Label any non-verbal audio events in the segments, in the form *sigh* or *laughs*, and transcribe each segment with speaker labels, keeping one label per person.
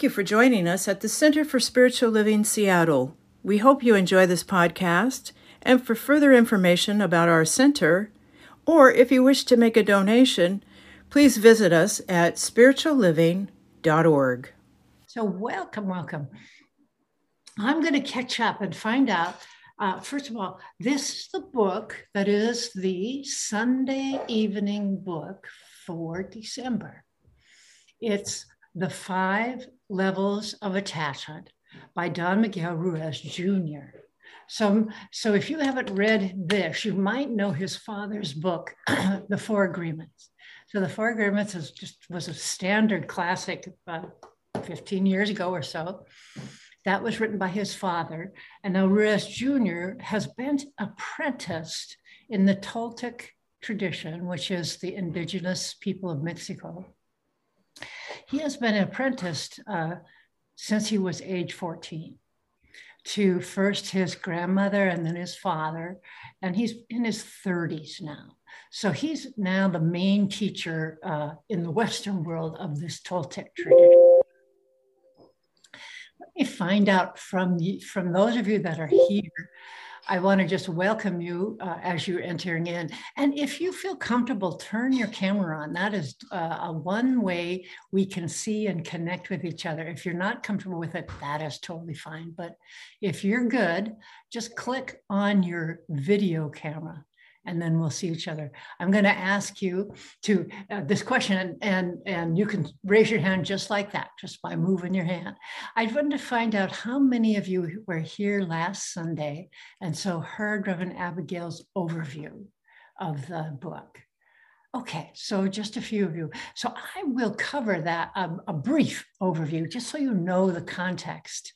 Speaker 1: Thank you for joining us at the Center for Spiritual Living Seattle. We hope you enjoy this podcast. And for further information about our center, or if you wish to make a donation, please visit us at spiritualliving.org.
Speaker 2: So, welcome, welcome. I'm going to catch up and find out. Uh, first of all, this is the book that is the Sunday evening book for December. It's The Five Levels of Attachment by Don Miguel Ruiz Jr. So, so if you haven't read this, you might know his father's book, *clears throat* The Four Agreements. So the Four Agreements is just was a standard classic uh, 15 years ago or so. That was written by his father. And now Ruiz Jr. has been apprenticed in the Toltec tradition, which is the indigenous people of Mexico he has been apprenticed uh, since he was age 14 to first his grandmother and then his father. And he's in his 30s now. So he's now the main teacher uh, in the Western world of this Toltec tradition. Let me find out from, the, from those of you that are here I want to just welcome you uh, as you're entering in. And if you feel comfortable, turn your camera on. That is uh, a one way we can see and connect with each other. If you're not comfortable with it, that is totally fine. But if you're good, just click on your video camera and then we'll see each other. I'm going to ask you to uh, this question, and and you can raise your hand just like that, just by moving your hand. I wanted to find out how many of you were here last Sunday, and so heard Reverend Abigail's overview of the book. Okay, so just a few of you. So I will cover that um, a brief overview, just so you know the context,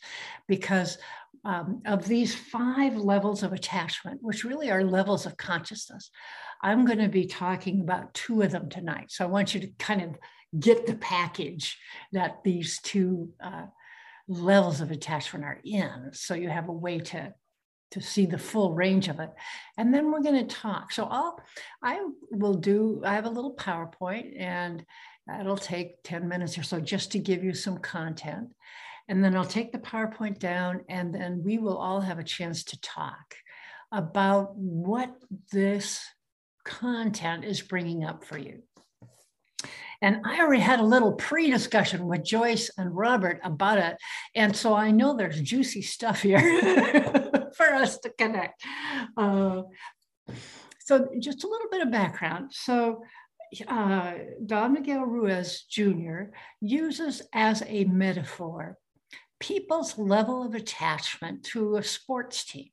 Speaker 2: because um, of these five levels of attachment, which really are levels of consciousness. I'm going to be talking about two of them tonight. So I want you to kind of get the package that these two uh, levels of attachment are in. So you have a way to to see the full range of it. And then we're going to talk. So I'll I will do I have a little PowerPoint and that'll take 10 minutes or so just to give you some content. And then I'll take the PowerPoint down, and then we will all have a chance to talk about what this content is bringing up for you. And I already had a little pre discussion with Joyce and Robert about it. And so I know there's juicy stuff here *laughs* for us to connect. Uh, so, just a little bit of background. So, uh, Don Miguel Ruiz Jr. uses as a metaphor people's level of attachment to a sports team.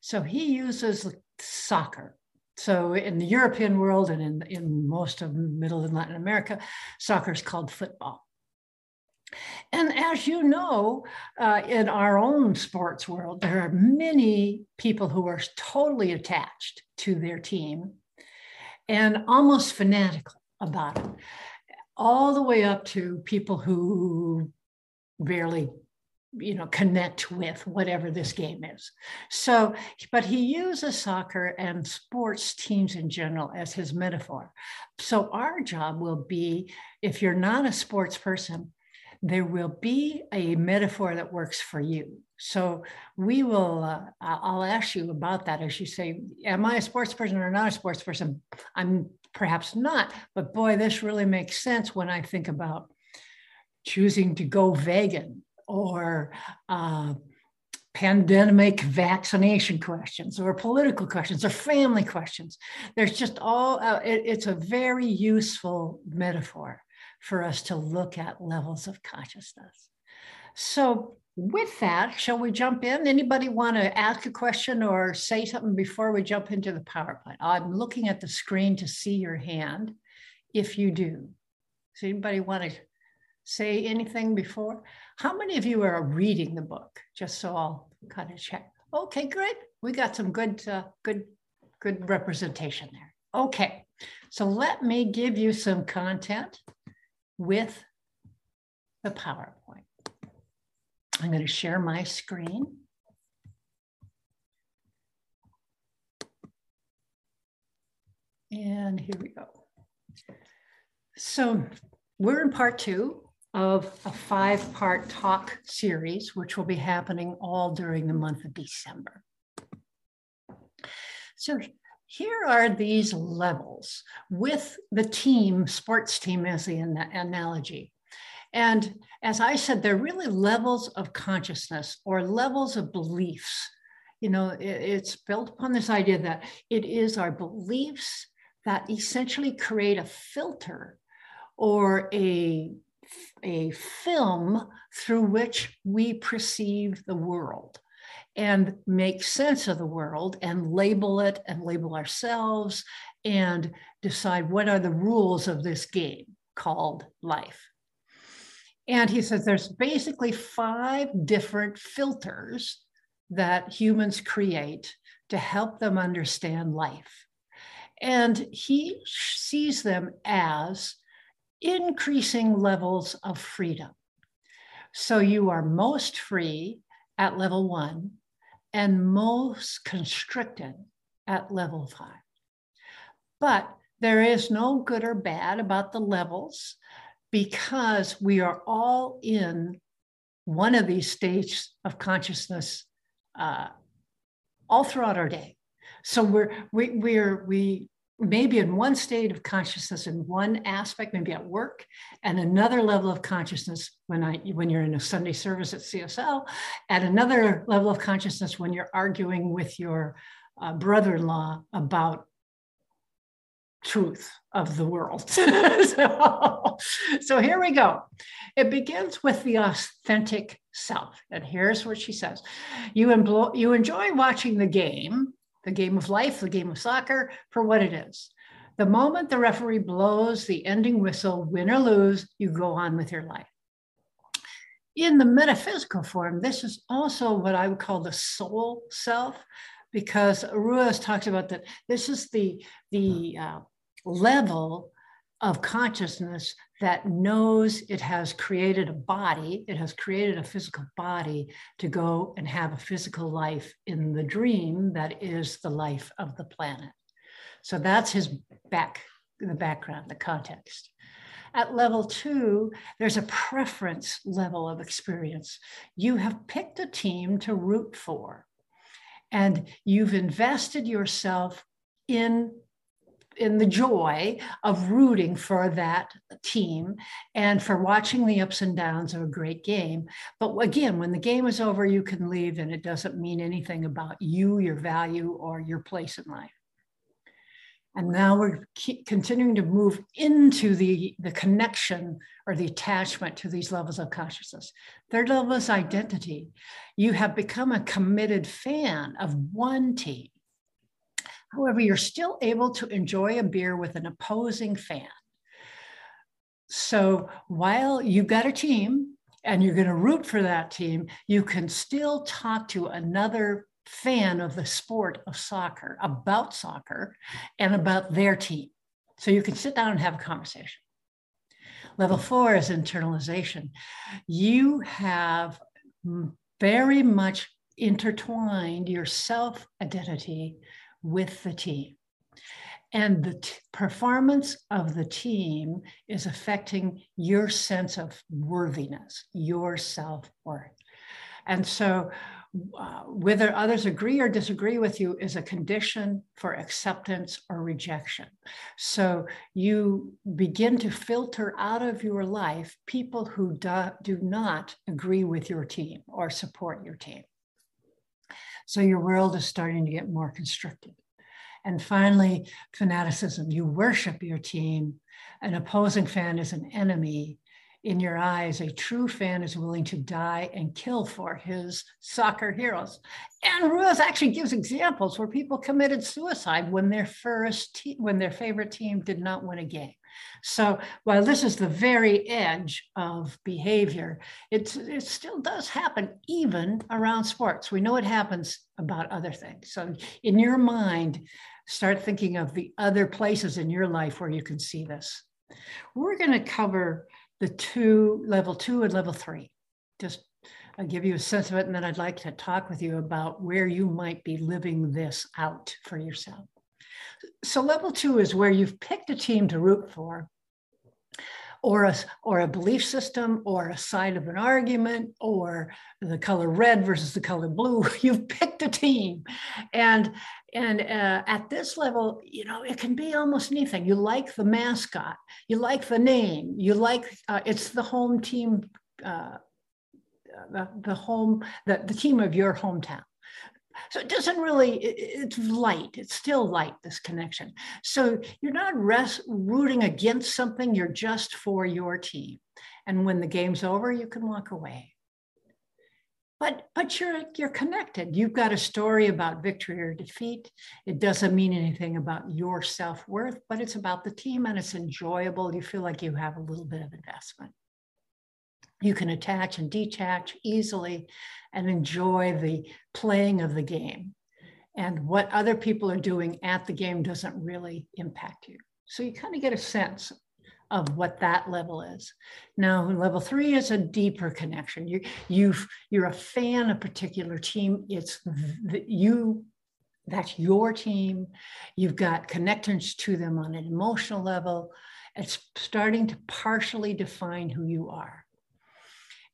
Speaker 2: So he uses soccer. So in the European world and in, in most of Middle and Latin America, soccer is called football. And as you know, uh, in our own sports world, there are many people who are totally attached to their team and almost fanatical about it, all the way up to people who barely you know connect with whatever this game is. So but he uses soccer and sports teams in general as his metaphor. So our job will be if you're not a sports person there will be a metaphor that works for you. So we will uh, i'll ask you about that as you say am i a sports person or not a sports person? I'm perhaps not but boy this really makes sense when i think about choosing to go vegan or uh, pandemic vaccination questions or political questions or family questions. There's just all, uh, it, it's a very useful metaphor for us to look at levels of consciousness. So with that, shall we jump in? Anybody want to ask a question or say something before we jump into the PowerPoint? I'm looking at the screen to see your hand if you do. Does anybody want to say anything before? How many of you are reading the book? Just so I'll kind of check. Okay, great. We got some good, uh, good, good representation there. Okay, so let me give you some content with the PowerPoint. I'm going to share my screen. And here we go. So we're in part two of a five part talk series, which will be happening all during the month of December. So here are these levels with the team, sports team as the analogy. And as I said, they're really levels of consciousness or levels of beliefs. You know, it's built upon this idea that it is our beliefs that essentially create a filter or a, a film through which we perceive the world and make sense of the world and label it and label ourselves and decide what are the rules of this game called life. And he says there's basically five different filters that humans create to help them understand life. And he sees them as increasing levels of freedom. So you are most free at level one and most constricted at level five. But there is no good or bad about the levels because we are all in one of these states of consciousness uh, all throughout our day. So we're we, we're we maybe in one state of consciousness in one aspect, maybe at work, and another level of consciousness when I when you're in a Sunday service at CSL, and another level of consciousness when you're arguing with your uh, brother-in-law about truth of the world. *laughs* so, so here we go. It begins with the authentic self. And here's what she says you, emplo- you enjoy watching the game the game of life, the game of soccer, for what it is. The moment the referee blows the ending whistle, win or lose, you go on with your life. In the metaphysical form, this is also what I would call the soul self, because Ruiz talks about that. This is the, the uh, level of consciousness that knows it has created a body, it has created a physical body to go and have a physical life in the dream that is the life of the planet. So that's his back, the background, the context. At level two, there's a preference level of experience. You have picked a team to root for, and you've invested yourself in in the joy of rooting for that team and for watching the ups and downs of a great game. But again, when the game is over, you can leave and it doesn't mean anything about you, your value, or your place in life. And now we're continuing to move into the, the connection or the attachment to these levels of consciousness. Third level is identity. You have become a committed fan of one team However, you're still able to enjoy a beer with an opposing fan. So while you've got a team and you're going to root for that team, you can still talk to another fan of the sport of soccer about soccer and about their team. So you can sit down and have a conversation. Level four is internalization. You have very much intertwined your self identity with the team. And the t- performance of the team is affecting your sense of worthiness, your self worth. And so, uh, whether others agree or disagree with you is a condition for acceptance or rejection. So, you begin to filter out of your life people who do, do not agree with your team or support your team. So your world is starting to get more constricted. And finally, fanaticism. You worship your team. An opposing fan is an enemy. In your eyes, a true fan is willing to die and kill for his soccer heroes. And Ruiz actually gives examples where people committed suicide when their first te- when their favorite team did not win a game. So while this is the very edge of behavior, it, it still does happen even around sports. We know it happens about other things. So in your mind, start thinking of the other places in your life where you can see this. We're going to cover the two, level two and level three. Just I'll give you a sense of it, and then I'd like to talk with you about where you might be living this out for yourself. So, level two is where you've picked a team to root for, or a, or a belief system or a side of an argument or the color red versus the color blue. *laughs* You've picked a team. And and uh, at this level you know it can be almost anything. You like the mascot. You like the name. You like uh, it's the home team uh, the, the home the, the team of your hometown so it doesn't really, it's light. It's still light, this connection. So you're not rest, rooting against something, you're just for your team. And when the game's over, you can walk away. But, but you're, you're connected. You've got a story about victory or defeat. It doesn't mean anything about your self worth, but it's about the team and it's enjoyable. You feel like you have a little bit of investment. You can attach and detach easily and enjoy the playing of the game. And what other people are doing at the game doesn't really impact you. So you kind of get a sense of what that level is. Now, level three is a deeper connection. You, you you're a fan of a particular team. It's the, you, that's your team. You've got connections to them on an emotional level. It's starting to partially define who you are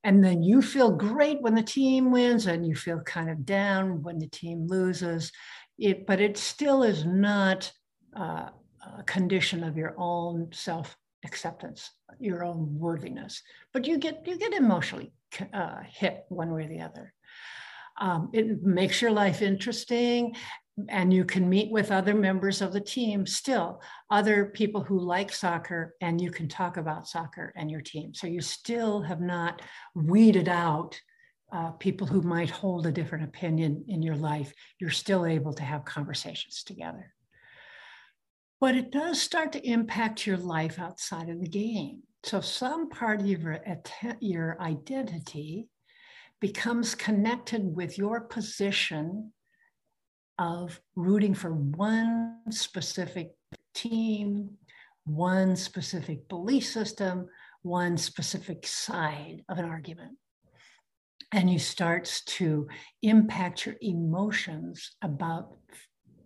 Speaker 2: and then you feel great when the team wins and you feel kind of down when the team loses. It but it still is not uh, a condition of your own self acceptance your own worthiness. But you get you get emotionally uh, hit one way or the other. Um, it makes your life interesting and you can meet with other members of the team still other people who like soccer and you can talk about soccer and your team. So you still have not weeded out uh, people who might hold a different opinion in your life. You're still able to have conversations together. But it does start to impact your life outside of the game. So some part of your, your identity becomes connected with your position of rooting for one specific team, one specific belief system, one specific side of an argument. And you starts to impact your emotions about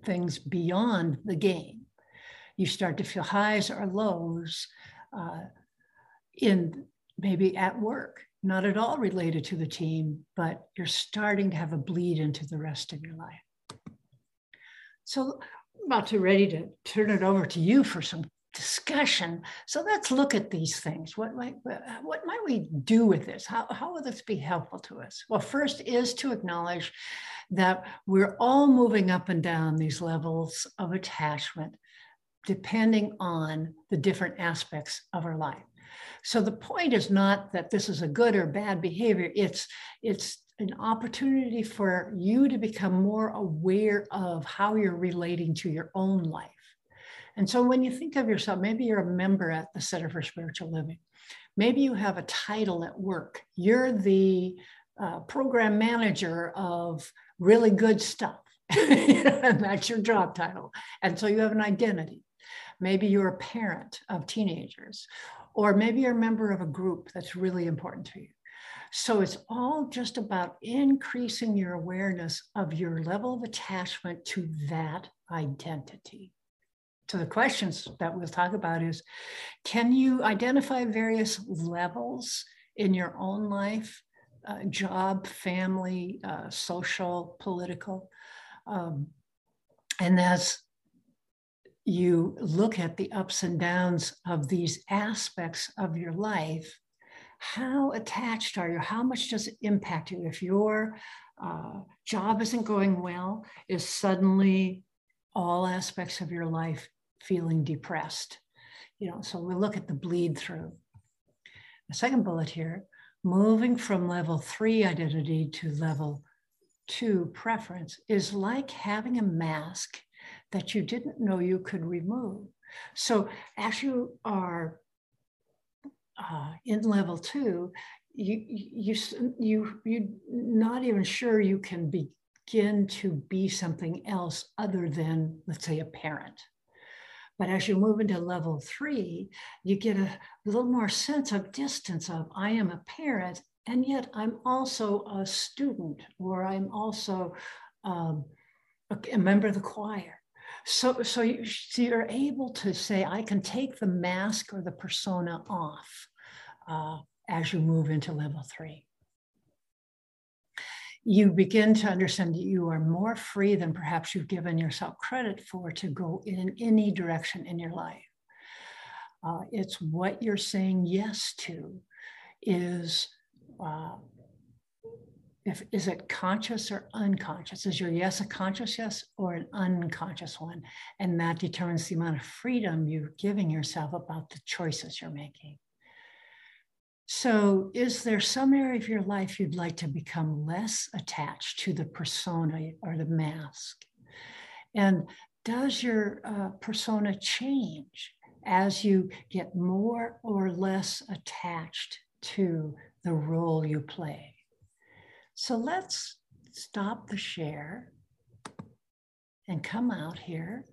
Speaker 2: things beyond the game. You start to feel highs or lows uh, in maybe at work, not at all related to the team, but you're starting to have a bleed into the rest of your life. So I'm about to ready to turn it over to you for some discussion. So let's look at these things. What might, what might we do with this? How, how will this be helpful to us? Well, first is to acknowledge that we're all moving up and down these levels of attachment depending on the different aspects of our life. So the point is not that this is a good or bad behavior. It's, it's an opportunity for you to become more aware of how you're relating to your own life. And so when you think of yourself, maybe you're a member at the Center for Spiritual Living. Maybe you have a title at work. You're the uh, program manager of really good stuff. *laughs* and that's your job title. And so you have an identity. Maybe you're a parent of teenagers, or maybe you're a member of a group that's really important to you. So it's all just about increasing your awareness of your level of attachment to that identity. So the questions that we'll talk about is, can you identify various levels in your own life, uh, job, family, uh, social, political? Um, and as you look at the ups and downs of these aspects of your life, how attached are you? How much does it impact you? If your uh, job isn't going well, is suddenly all aspects of your life feeling depressed? You know, so we look at the bleed through. The second bullet here, moving from level three identity to level two preference is like having a mask that you didn't know you could remove. So as you are uh, in level two, you you you you're not even sure you can begin to be something else other than let's say a parent. But as you move into level three, you get a little more sense of distance of I am a parent, and yet I'm also a student, or I'm also um, a, a member of the choir. So, so, you, so you're able to say, I can take the mask or the persona off uh, as you move into level three. You begin to understand that you are more free than perhaps you've given yourself credit for to go in any direction in your life. Uh, it's what you're saying yes to is uh, if is it conscious or unconscious? Is your yes a conscious yes or an unconscious one? And that determines the amount of freedom you're giving yourself about the choices you're making. So is there some area of your life you'd like to become less attached to the persona or the mask? And does your uh, persona change as you get more or less attached to the role you play so let's stop the share and come out here